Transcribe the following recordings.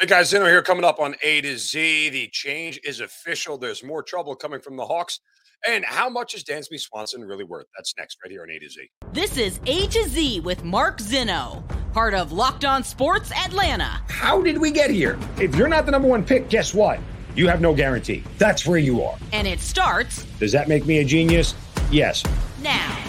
Hey guys, Zinno here coming up on A to Z. The change is official. There's more trouble coming from the Hawks. And how much is Dansby Swanson really worth? That's next, right here on A to Z. This is A to Z with Mark Zinno, part of Locked On Sports Atlanta. How did we get here? If you're not the number one pick, guess what? You have no guarantee. That's where you are. And it starts. Does that make me a genius? Yes. Now.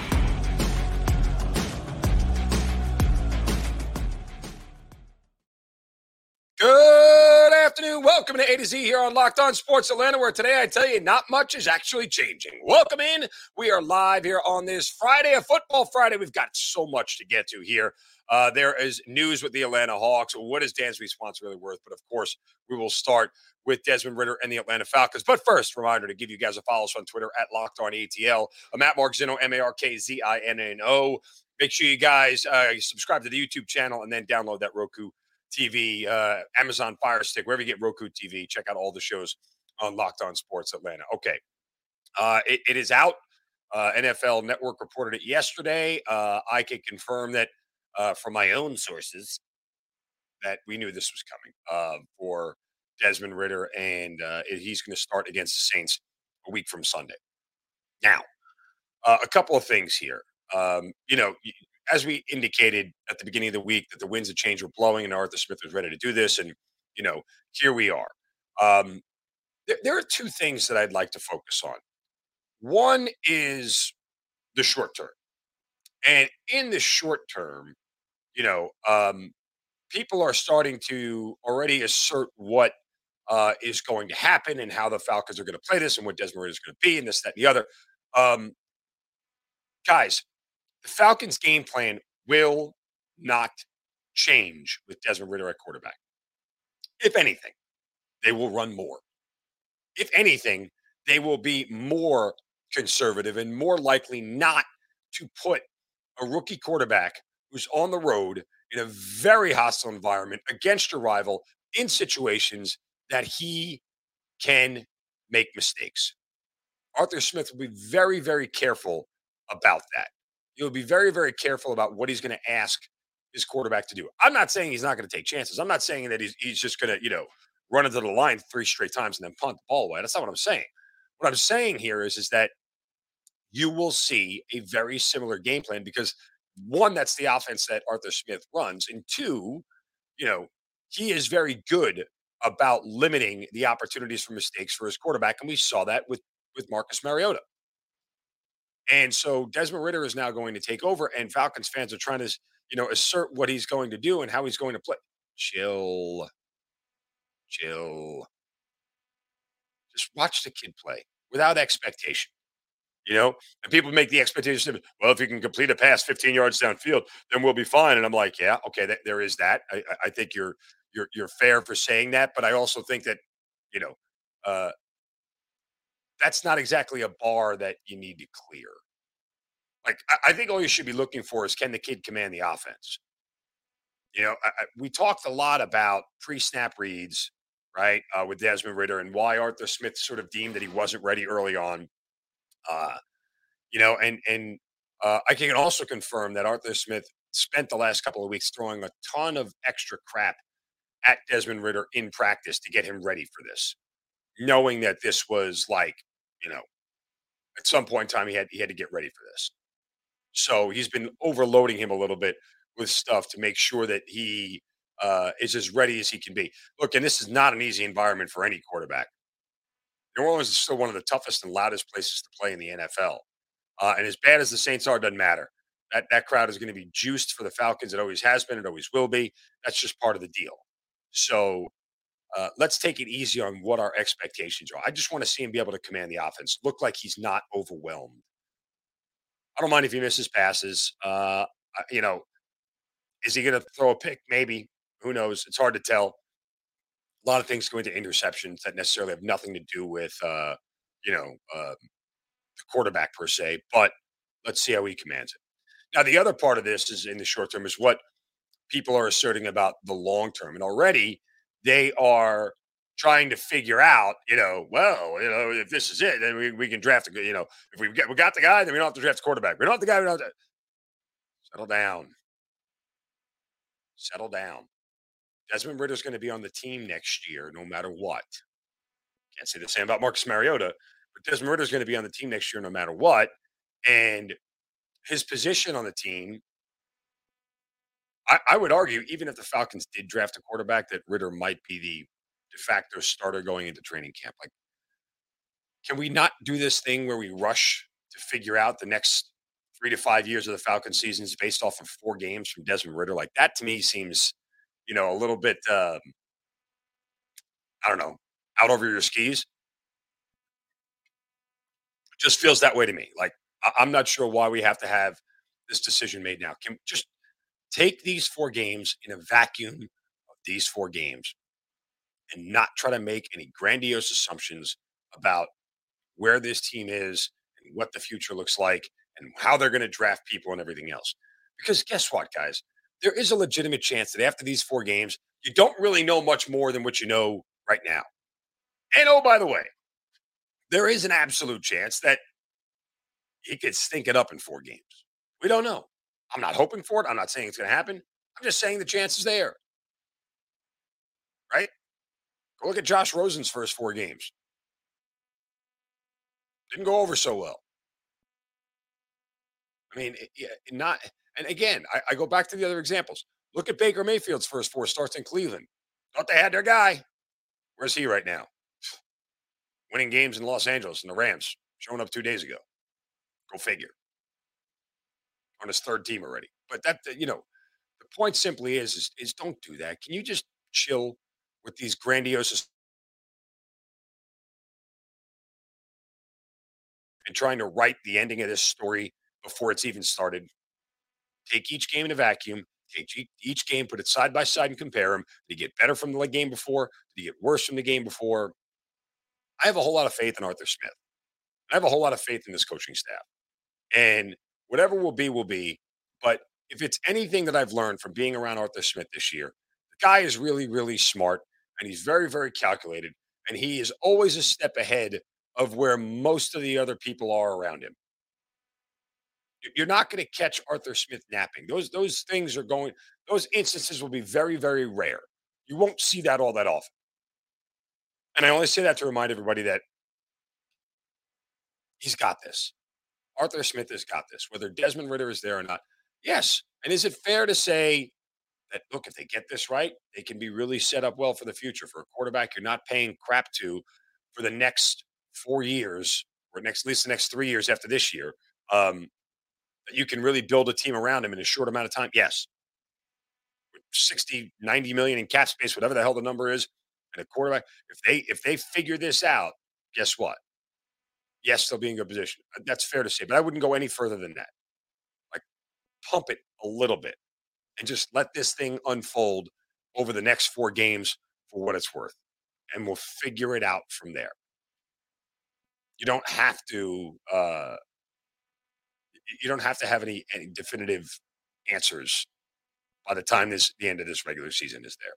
Good afternoon. Welcome to A to Z here on Locked On Sports Atlanta, where today I tell you not much is actually changing. Welcome in. We are live here on this Friday, a football Friday. We've got so much to get to here. Uh, there is news with the Atlanta Hawks. What is Dansby Swanson really worth? But of course, we will start with Desmond Ridder and the Atlanta Falcons. But first, reminder to give you guys a follow us on Twitter at Locked On ATL. I'm at Mark M A R K Z I N N O. Make sure you guys uh, subscribe to the YouTube channel and then download that Roku TV, uh, Amazon Fire Stick, wherever you get Roku TV. Check out all the shows on Locked On Sports Atlanta. Okay. Uh, it, it is out. Uh, NFL Network reported it yesterday. Uh, I can confirm that uh, from my own sources that we knew this was coming uh, for Desmond Ridder, and uh, he's going to start against the Saints a week from Sunday. Now, a couple of things here. Um, you know, as we indicated at the beginning of the week, that the winds of change were blowing, and Arthur Smith was ready to do this, and you know, here we are. Um, th- there are two things that I'd like to focus on. One is the short term, and in the short term, you know, um, people are starting to already assert what uh, is going to happen and how the Falcons are going to play this and what Desmond is going to be and this, that, and the other. Um, guys, Falcons' game plan will not change with Desmond Ridder at quarterback. If anything, they will run more. If anything, they will be more conservative and more likely not to put a rookie quarterback who's on the road in a very hostile environment against your rival in situations that he can make mistakes. Arthur Smith will be very, very careful about that. He'll be very, very careful about what he's going to ask his quarterback to do. I'm not saying he's not going to take chances. I'm not saying that he's, he's just going to, you know, run into the line three straight times and then punt the ball away. That's not what I'm saying. What I'm saying here is, is that you will see a very similar game plan because one, that's the offense that Arthur Smith runs, and two, you know, he is very good about limiting the opportunities for mistakes for his quarterback, and we saw that with with Marcus Mariota. And so Desmond Ridder is now going to take over, and Falcons fans are trying to, you know, assert what he's going to do and how he's going to play. Chill, chill. Just watch the kid play without expectation. You know, and people make the expectation, well, if you can complete a pass 15 yards downfield, then we'll be fine. And I'm like, yeah, okay, that, there is that. I, I think you're you're you're fair for saying that, but I also think that, you know, uh, that's not exactly a bar that you need to clear. Like, I, I think all you should be looking for is can the kid command the offense? You know, I, I, we talked a lot about pre-snap reads, right, uh, with Desmond Ridder and why Arthur Smith sort of deemed that he wasn't ready early on. Uh, you know, and and uh, I can also confirm that Arthur Smith spent the last couple of weeks throwing a ton of extra crap at Desmond Ridder in practice to get him ready for this, knowing that this was like, you know, at some point in time he had he had to get ready for this. So he's been overloading him a little bit with stuff to make sure that he uh, is as ready as he can be. Look, and this is not an easy environment for any quarterback. New Orleans is still one of the toughest and loudest places to play in the NFL. Uh, and as bad as the Saints are, doesn't matter. That that crowd is going to be juiced for the Falcons. It always has been. It always will be. That's just part of the deal. So uh, let's take it easy on what our expectations are. I just want to see him be able to command the offense. Look like he's not overwhelmed. I don't mind if he misses passes. Uh, you know, is he going to throw a pick? Maybe. Who knows? It's hard to tell. A lot of things go into interceptions that necessarily have nothing to do with, uh, you know, uh, the quarterback per se. But let's see how he commands it. Now, the other part of this is in the short term is what people are asserting about the long term. And already they are trying to figure out, you know, well, you know, if this is it, then we, we can draft a good, you know, if we get we got the guy, then we don't have to draft a quarterback. We don't have the guy, we don't have to settle down. Settle down. Desmond Ridder's going to be on the team next year, no matter what. Can't say the same about Marcus Mariota, but Desmond Ridder's going to be on the team next year, no matter what. And his position on the team, I, I would argue, even if the Falcons did draft a quarterback, that Ridder might be the de facto starter going into training camp. Like, can we not do this thing where we rush to figure out the next three to five years of the Falcon seasons based off of four games from Desmond Ridder? Like that to me seems, you know, a little bit, um, I don't know, out over your skis. Just feels that way to me. Like I- I'm not sure why we have to have this decision made now. Can just take these four games in a vacuum of these four games and not try to make any grandiose assumptions about where this team is and what the future looks like and how they're going to draft people and everything else. Because guess what, guys? There is a legitimate chance that after these four games, you don't really know much more than what you know right now. And oh, by the way, there is an absolute chance that he could stink it up in four games. We don't know. I'm not hoping for it. I'm not saying it's going to happen. I'm just saying the chance is there. Right? Go look at Josh Rosen's first four games. Didn't go over so well. I mean, it, yeah, not. And again, I, I go back to the other examples. Look at Baker Mayfield's first four starts in Cleveland. Thought they had their guy. Where's he right now? Winning games in Los Angeles and the Rams, showing up two days ago. Go figure. On his third team already. But that, you know, the point simply is, is, is don't do that. Can you just chill with these grandiose and trying to write the ending of this story before it's even started? Take each game in a vacuum. Take each- game, put it side by side, and compare them. Did he get better from the game before? Did he get worse from the game before? I have a whole lot of faith in Arthur Smith. I have a whole lot of faith in this coaching staff. And whatever will be, will be. But if it's anything that I've learned from being around Arthur Smith this year, the guy is really, really smart and he's very, very calculated. And he is always a step ahead of where most of the other people are around him. You- You're not going to catch Arthur Smith napping. Those those things are going. Those instances will be very very rare. You won't see that all that often. And I only say that to remind everybody that he's got this. Arthur Smith has got this. Whether Desmond Ridder is there or not, yes. And is it fair to say that look, if they get this right, they can be really set up well for the future for a quarterback you're not paying crap to for the next four years or next at least the next three years after this year. Um, that you can really build a team around him in a short amount of time. Yes. With 60, 90 million in cap space, whatever the hell the number is, and a quarterback. If they if they figure this out, guess what? Yes, they'll be in good position. Uh, That's fair to say, but I wouldn't go any further than that. Like pump it a little bit and just let this thing unfold over the next four games for what it's worth. And we'll figure it out from there. You don't have to uh you don't have to have any, any definitive answers by the time this the end of this regular season is there.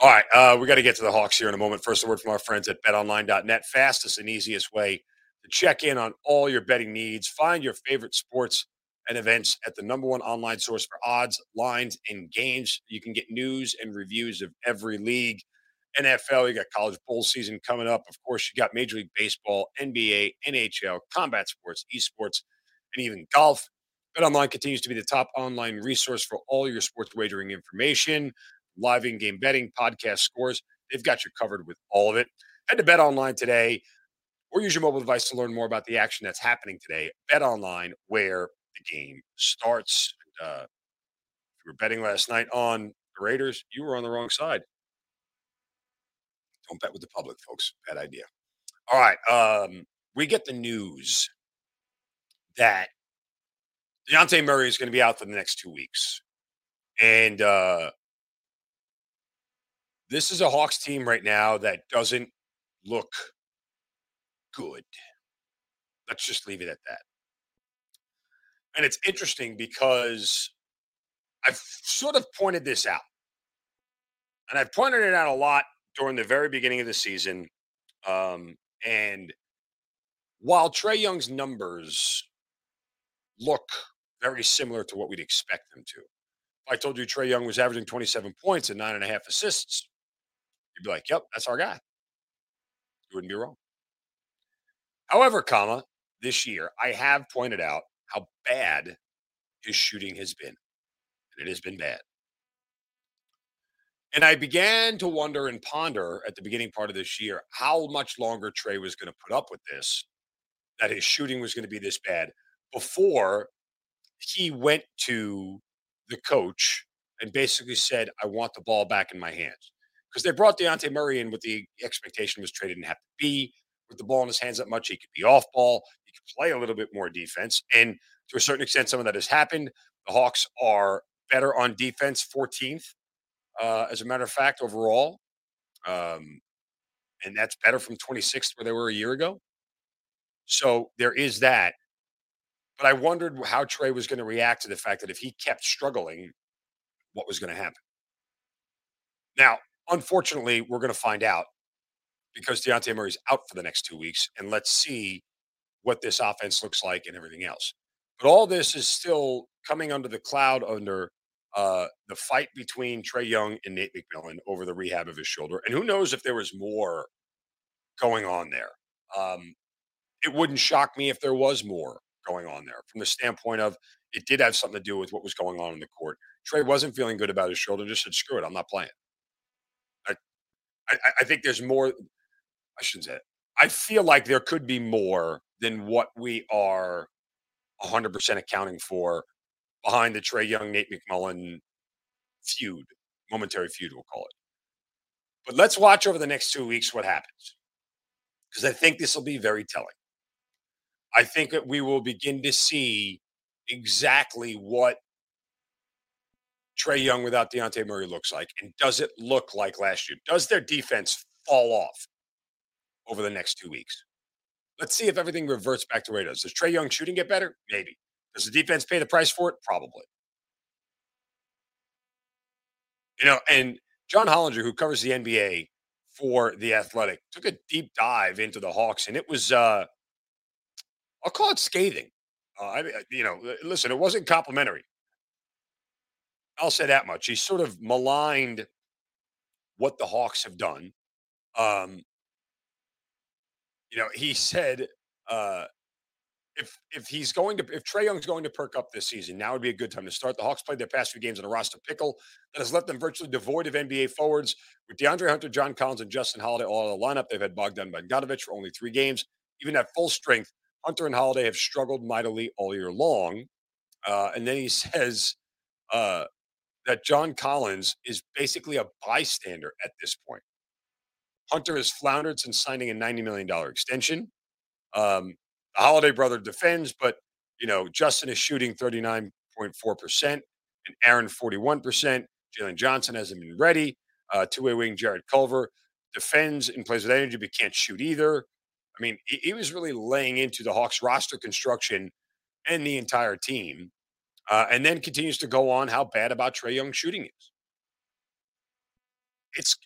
All right, uh, we got to get to the Hawks here in a moment. First, a word from our friends at betonline.net. Fastest and easiest way to check in on all your betting needs. Find your favorite sports and events at the number one online source for odds, lines, and games. You can get news and reviews of every league. NFL, you got college bowl season coming up. Of course, you got Major League Baseball, NBA, NHL, combat sports, esports, and even golf. BetOnline continues to be the top online resource for all your sports wagering information, live in-game betting, podcast scores. They've got you covered with all of it. Head to BetOnline today or use your mobile device to learn more about the action that's happening today. BetOnline, where the game starts. And, uh, if you were betting last night on the Raiders, you were on the wrong side. Don't bet with the public, folks. Bad idea. All right. Um, we get the news that Dejounte Murray is going to be out for the next two weeks. And uh, this is a Hawks team right now that doesn't look good. Let's just leave it at that. And it's interesting because I've sort of pointed this out. And I've pointed it out a lot during the very beginning of the season. Um, and while Trae Young's numbers look very similar to what we'd expect them to, if I told you Trae Young was averaging 27 points and nine and a half assists, you'd be like, yep, that's our guy. You wouldn't be wrong. However, comma, this year, I have pointed out how bad his shooting has been. And it has been bad. And I began to wonder and ponder at the beginning part of this year how much longer Trae was going to put up with this, that his shooting was going to be this bad before he went to the coach and basically said, I want the ball back in my hands. Because they brought Dejounte Murray in with the expectation was Trae didn't have to be with the ball in his hands that much. He could be off ball. He could play a little bit more defense. And to a certain extent, some of that has happened. The Hawks are better on defense, 14th, uh, as a matter of fact, overall. Um, and that's better from 26th where they were a year ago. So there is that. But I wondered how Trae was going to react to the fact that if he kept struggling, what was going to happen. Now, unfortunately, we're going to find out because Dejounte Murray's out for the next two weeks, and let's see what this offense looks like and everything else. But all this is still coming under the cloud under uh, the fight between Trae Young and Nate McMillan over the rehab of his shoulder. And who knows if there was more going on there. Um, it wouldn't shock me if there was more going on there from the standpoint of it did have something to do with what was going on in the court. Trae wasn't feeling good about his shoulder, just said, screw it, I'm not playing. I, I, think there's more. I shouldn't say it. I feel like there could be more than what we are 100% accounting for behind the Trae Young, Nate McMillan feud, momentary feud, we'll call it. But let's watch over the next two weeks what happens because I think this will be very telling. I think that we will begin to see exactly what Trae Young without Dejounte Murray looks like. And does it look like last year? Does their defense fall off over the next two weeks? Let's see if everything reverts back to where it is. Does Trae Young shooting get better? Maybe. Does the defense pay the price for it? Probably. You know, and John Hollinger, who covers the NBA for the Athletic, took a deep dive into the Hawks, and it was, uh, I'll call it scathing. Uh, I, you know, listen, it wasn't complimentary. I'll say that much. He sort of maligned what the Hawks have done. Um, you know, he said uh, if if he's going to if Trae Young's going to perk up this season, now would be a good time to start. The Hawks played their past few games in a roster pickle that has left them virtually devoid of NBA forwards. With DeAndre Hunter, John Collins, and Justin Holiday all in the lineup, they've had Bogdan Bogdanovic for only three games. Even at full strength, Hunter and Holiday have struggled mightily all year long. Uh, and then he says uh, that John Collins is basically a bystander at this point. Hunter has floundered since signing a $90 million extension. Um, the Holiday brother defends, but, you know, Justin is shooting 39.4% and Aaron 41%. Jalen Johnson hasn't been ready. Uh, Two way wing Jarrett Culver defends and plays with energy, but can't shoot either. I mean, he, he was really laying into the Hawks roster construction and the entire team, uh, and then continues to go on how bad about Trae Young shooting is. It's,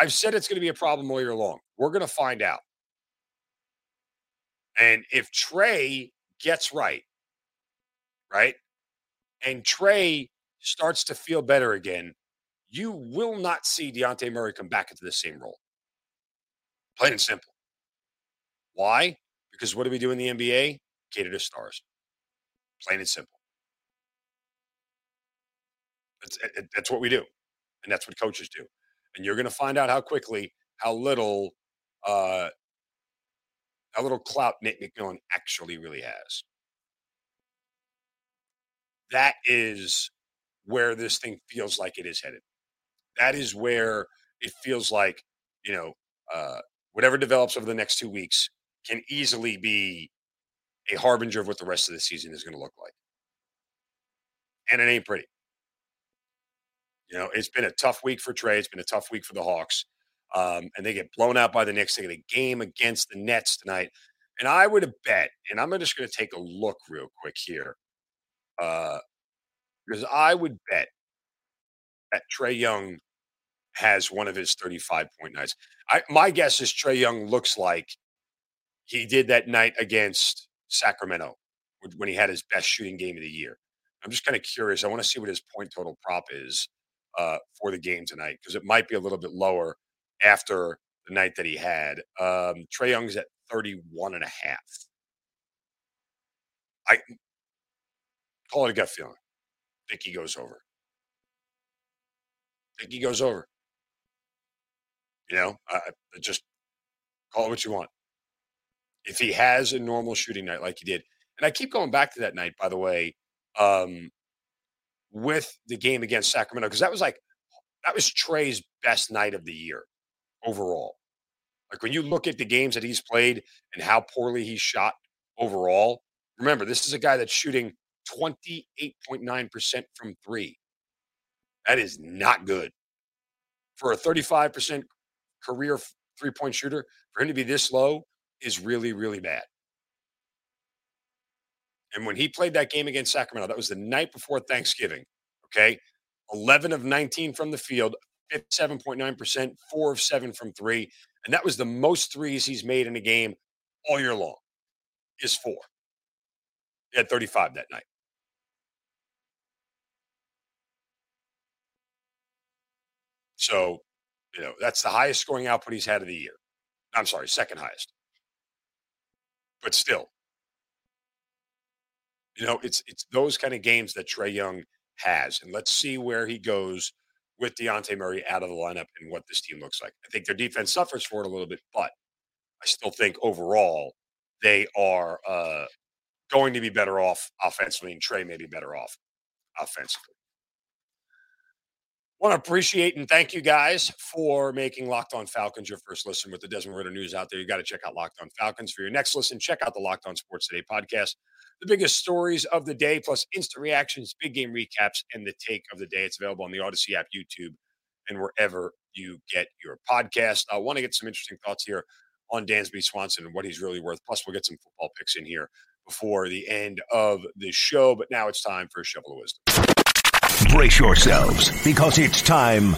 I've said it's going to be a problem all year long. We're going to find out. And if Trae gets right, right, and Trae starts to feel better again, you will not see Dejounte Murray come back into the same role. Plain and simple. Why? Because what do we do in the NBA? Cater to stars. Plain and simple. That's, that's what we do. And that's what coaches do. And you're going to find out how quickly how little uh, how little clout Nate McMillan actually really has. That is where this thing feels like it is headed. That is where it feels like, you know, uh, whatever develops over the next two weeks can easily be a harbinger of what the rest of the season is going to look like. And it ain't pretty. You know, it's been a tough week for Trae. It's been a tough week for the Hawks. Um, and they get blown out by the Knicks. They get a game against the Nets tonight. And I would have bet, and I'm just going to take a look real quick here, uh, because I would bet that Trae Young has one of his 35 point nights. I, my guess is Trae Young looks like he did that night against Sacramento when he had his best shooting game of the year. I'm just kind of curious. I want to see what his point total prop is uh, for the game tonight because it might be a little bit lower after the night that he had. Um, Trae Young's at 31 and a half. I call it a gut feeling. Think he goes over. Think he goes over. You know, I, I just call it what you want. If he has a normal shooting night like he did, and I keep going back to that night, by the way, um, with the game against Sacramento, because that was like that was Trae's best night of the year overall. Like when you look at the games that he's played and how poorly he shot overall, remember, this is a guy that's shooting 28.9% from three. That is not good. For a 35% career three point shooter, for him to be this low is really, really bad. And when he played that game against Sacramento, that was the night before Thanksgiving. Okay. 11 of 19 from the field, 57.9%, four of seven from three. And that was the most threes he's made in a game all year long, is four. He had 35 that night. So, you know, that's the highest scoring output he's had of the year. I'm sorry, second highest. But still, you know, it's it's those kind of games that Trae Young has. And let's see where he goes with Dejounte Murray out of the lineup and what this team looks like. I think their defense suffers for it a little bit, but I still think overall they are uh, going to be better off offensively, and Trae may be better off offensively. Want to appreciate and thank you guys for making Locked On Falcons your first listen with the Desmond Ridder news out there. You got to check out Locked On Falcons for your next listen. Check out the Locked On Sports Today podcast the biggest stories of the day, plus instant reactions, big game recaps, and the take of the day. It's available on the Audacy app, YouTube, and wherever you get your podcast. I want to get some interesting thoughts here on Dansby Swanson and what he's really worth. Plus, we'll get some football picks in here before the end of the show. But now it's time for a shovel of wisdom. Brace yourselves because it's time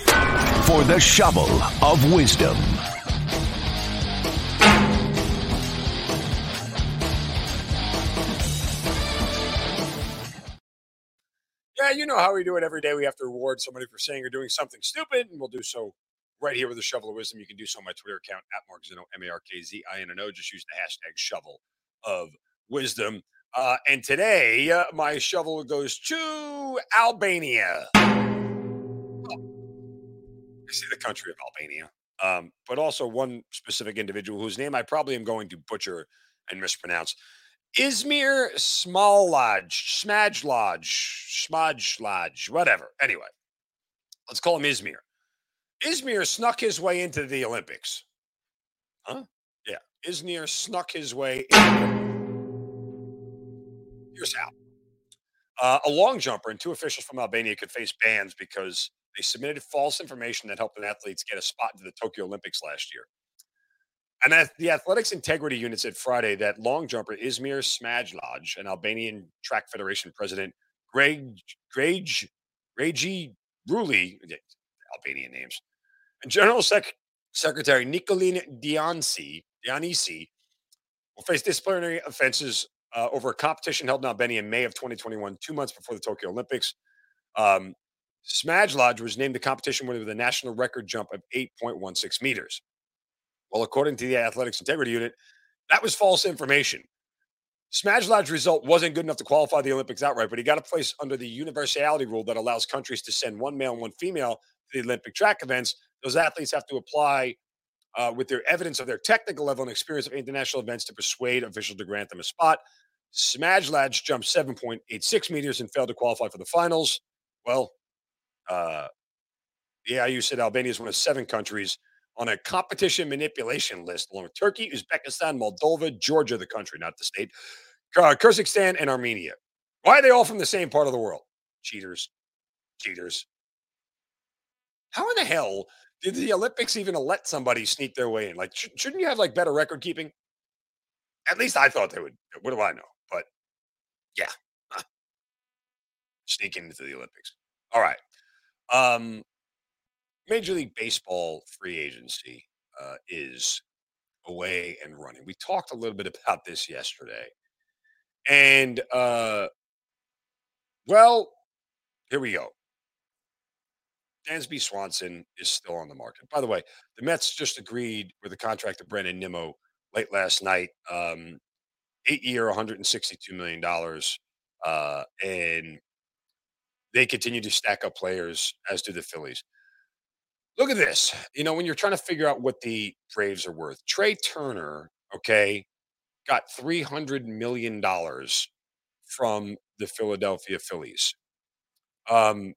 for the shovel of wisdom. Yeah, you know how we do it every day. We have to reward somebody for saying or doing something stupid, and we'll do so right here with the shovel of wisdom. You can do so on my Twitter account at Mark Zinno, M A R K Z I N N O. Just use the hashtag shovel of wisdom. Uh, and today, uh, my shovel goes to Albania. Oh, I see the country of Albania, um, but also one specific individual whose name I probably am going to butcher and mispronounce. Izmir Small Lodge, Smaj Lodge, Smaj Lodge, whatever. Anyway, let's call him Izmir. Izmir snuck his way into the Olympics. Huh? Yeah. Izmir snuck his way in. Uh, a long jumper and two officials from Albania could face bans because they submitted false information that helped an athletes get a spot into the Tokyo Olympics last year. And the Athletics Integrity Unit said Friday that long jumper Izmir Smajlaj, an Albanian Track Federation president, Greg Greg Regi Ruli, Albanian names, and General Sec- Secretary Nicolin Diansi, Dianisi will face disciplinary offenses uh, over a competition held in Albania in May of 2021, two months before the Tokyo Olympics. Um, Smajlaj was named the competition winner with a national record jump of 8.16 meters. Well, according to the Athletics Integrity Unit, that was false information. Smajlad's result wasn't good enough to qualify the Olympics outright, but he got a place under the universality rule that allows countries to send one male and one female to the Olympic track events. Those athletes have to apply uh, with their evidence of their technical level and experience of international events to persuade officials to grant them a spot. Smajlaj jumped 7.86 meters and failed to qualify for the finals. Well, uh, the AIU said Albania is one of seven countries on a competition manipulation list along with Turkey, Uzbekistan, Moldova, Georgia, the country, not the state, uh, Kyrgyzstan, and Armenia. Why are they all from the same part of the world? Cheaters. Cheaters. How in the hell did the Olympics even let somebody sneak their way in? Like, sh- shouldn't you have like better record keeping? At least I thought they would. What do I know? But yeah, sneaking into the Olympics. All right. Um, Major League Baseball free agency uh, is away and running. We talked a little bit about this yesterday. And uh, Well, here we go. Dansby Swanson is still on the market. By the way, the Mets just agreed with the contract of Brandon Nimmo late last night. Um, eight year, $162 million. Uh, and they continue to stack up players, as do the Phillies. Look at this. You know, when you're trying to figure out what the Braves are worth, Trea Turner, okay, got $300 million from the Philadelphia Phillies. Um,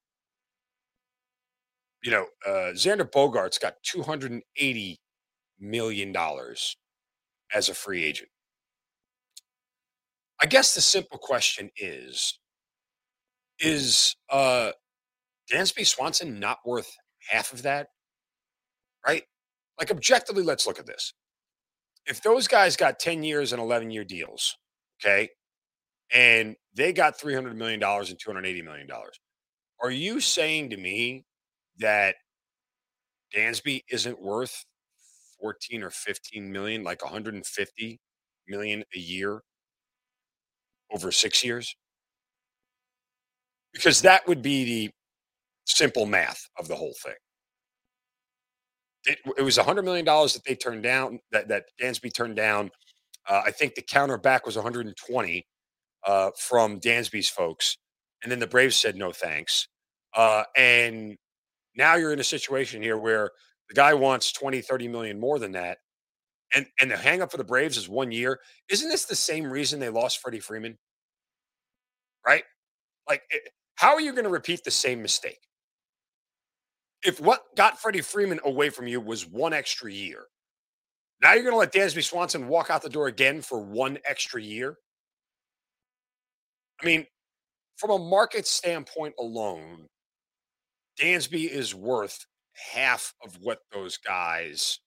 you know, uh, Xander Bogaerts got $280 million as a free agent. I guess the simple question is is uh Dansby Swanson not worth half of that? Right? Like objectively, let's look at this. If those guys got 10 years and 11 year deals, okay, and they got $300 million and $280 million, are you saying to me that Dansby isn't worth 14 or 15 million, like 150 million a year over six years? Because that would be the simple math of the whole thing. It, it was $100 million that they turned down, that, that Dansby turned down. Uh, I think the counter back was 120 uh, from Dansby's folks. And then the Braves said no thanks. Uh, and now you're in a situation here where the guy wants 20, 30 million more than that. And and the hangup for the Braves is one year. Isn't this the same reason they lost Freddie Freeman? Right? Like, it, how are you going to repeat the same mistake? If what got Freddie Freeman away from you was one extra year, now you're going to let Dansby Swanson walk out the door again for one extra year? I mean, from a market standpoint alone, Dansby is worth half of what those guys,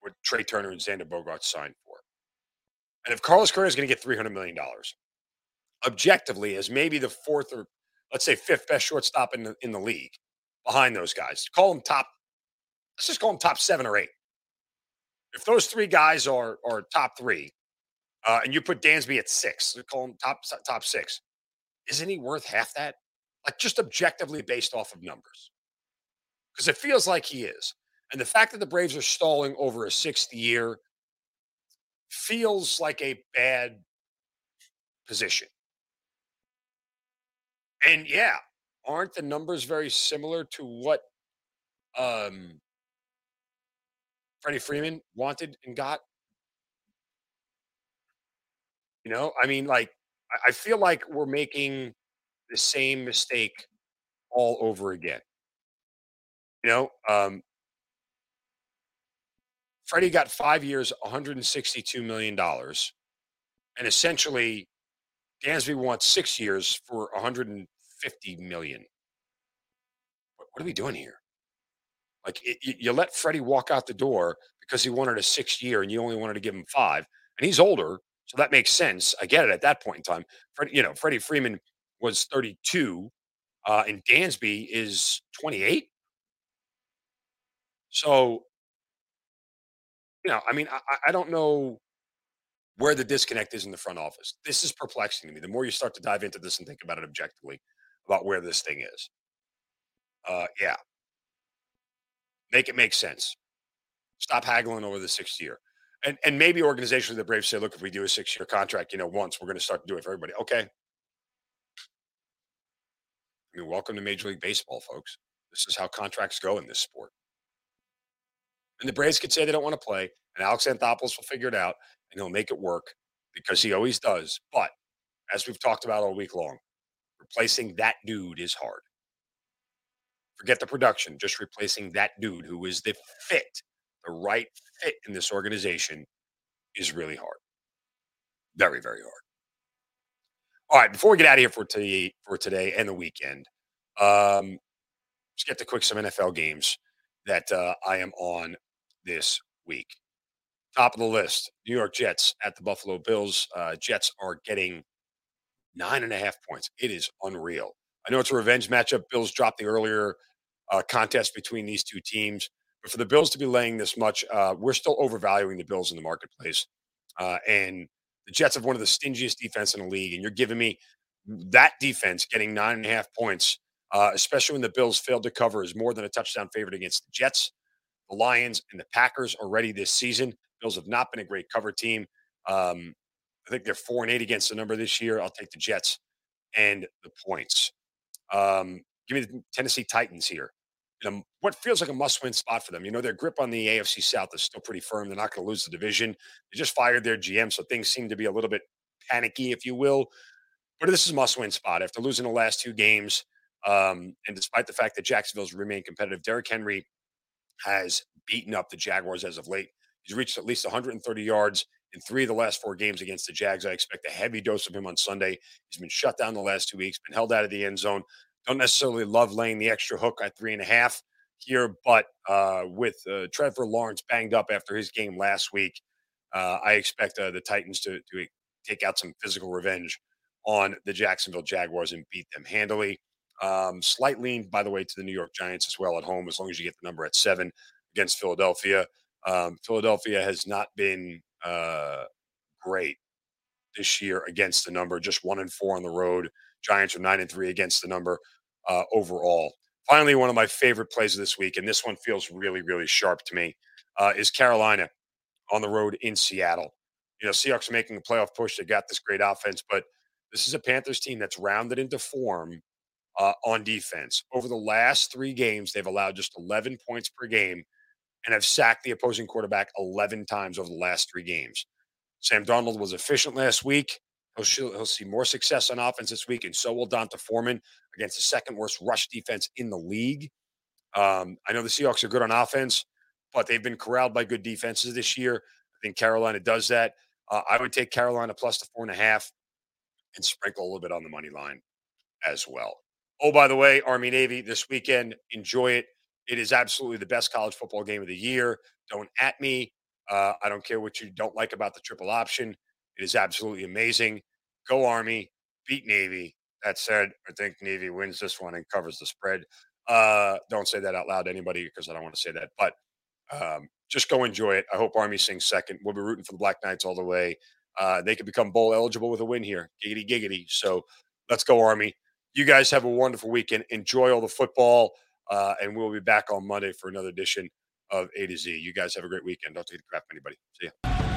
what Trea Turner and Xander Bogaerts signed for. And if Carlos Correa is going to get $300 million, objectively, as maybe the fourth or let's say fifth best shortstop in the, in the league behind those guys, call them top, let's just call them top seven or eight. If those three guys are, are top three, uh, and you put Dansby at six, call him top top six, isn't he worth half that? Like just objectively based off of numbers because it feels like he is. And the fact that the Braves are stalling over a sixth year feels like a bad position. And yeah, aren't the numbers very similar to what um, Freddie Freeman wanted and got? You know, I mean, like, I feel like we're making the same mistake all over again. You know, um, Freddie got five years, $162 million. And essentially, Dansby wants six years for 150 million. What, are we doing here? Like, it, you, let Freddie walk out the door because he wanted a six year and you only wanted to give him five. And he's older, so that makes sense. I get it at that point in time. Freddie, you know, Freddie Freeman was 32, uh, and Dansby is 28. So, you know, I mean, I, I don't know where the disconnect is in the front office. This is perplexing to me. The more you start to dive into this and think about it objectively, about where this thing is. Uh, yeah. Make it make sense. Stop haggling over the sixth year. And and maybe organizationally the Braves say, look, if we do a six year contract, you know, once we're going to start to do it for everybody. Okay. I mean, welcome to Major League Baseball, folks. This is how contracts go in this sport. And the Braves could say they don't want to play, and Alex Anthopoulos will figure it out, and he'll make it work because he always does. But as we've talked about all week long, replacing that dude is hard. Forget the production, just replacing that dude who is the fit, the right fit in this organization is really hard. Very, very hard. All right, before we get out of here for today, for today and the weekend, um, let's get to quick some NFL games that uh, I am on this week. Top of the list New York Jets at the Buffalo Bills. Uh, Jets are getting nine and a half points. It is unreal. I know it's a revenge matchup. Bills dropped the earlier uh, contest between these two teams. But for the Bills to be laying this much, uh, we're still overvaluing the Bills in the marketplace. Uh, and the Jets have one of the stingiest defense in the league. And you're giving me that defense getting nine and a half points, uh, especially when the Bills failed to cover, is more than a touchdown favorite against the Jets, the Lions, and the Packers already this season. Bills have not been a great cover team. Um, I think they're four and eight against the number this year. I'll take the Jets and the points. Um, give me the Tennessee Titans here. In a, what feels like a must-win spot for them. You know, their grip on the AFC South is still pretty firm. They're not going to lose the division. They just fired their GM, so things seem to be a little bit panicky, if you will. But this is a must-win spot after losing the last two games. Um, and despite the fact that Jacksonville's remained competitive, Derrick Henry has beaten up the Jaguars as of late. He's reached at least 130 yards in three of the last four games against the Jags. I expect a heavy dose of him on Sunday. He's been shut down the last two weeks, been held out of the end zone. Don't necessarily love laying the extra hook at three and a half here, but uh, with uh, Trevor Lawrence banged up after his game last week, uh, I expect uh, the Titans to, to take out some physical revenge on the Jacksonville Jaguars and beat them handily. Um, slight lean, by the way, to the New York Giants as well at home, as long as you get the number at seven against Philadelphia. Um, Philadelphia has not been uh, great this year against the number, just one and four on the road. Giants are nine and three against the number uh, overall. Finally, one of my favorite plays of this week, and this one feels really, really sharp to me, uh, is Carolina on the road in Seattle. You know, Seahawks making a playoff push. They got this great offense, but this is a Panthers team that's rounded into form uh, on defense. Over the last three games, they've allowed just 11 points per game and have sacked the opposing quarterback 11 times over the last three games. Sam Darnold was efficient last week. He'll, he'll see more success on offense this week, and so will D'Onta Foreman against the second worst rush defense in the league. Um, I know the Seahawks are good on offense, but they've been corralled by good defenses this year. I think Carolina does that. Uh, I would take Carolina plus the four and a half and sprinkle a little bit on the money line as well. Oh, by the way, Army Navy this weekend, enjoy it. It is absolutely the best college football game of the year. Don't at me. Uh, I don't care what you don't like about the triple option. It is absolutely amazing. Go Army, beat Navy. That said, I think Navy wins this one and covers the spread. Uh, don't say that out loud to anybody because I don't want to say that. But um, just go enjoy it. I hope Army sings second. We'll be rooting for the Black Knights all the way. Uh, they could become bowl eligible with a win here. Giggity, giggity. So let's go, Army. You guys have a wonderful weekend. Enjoy all the football. Uh, and we'll be back on Monday for another edition of A to Z. You guys have a great weekend. Don't take the crap from anybody. See ya.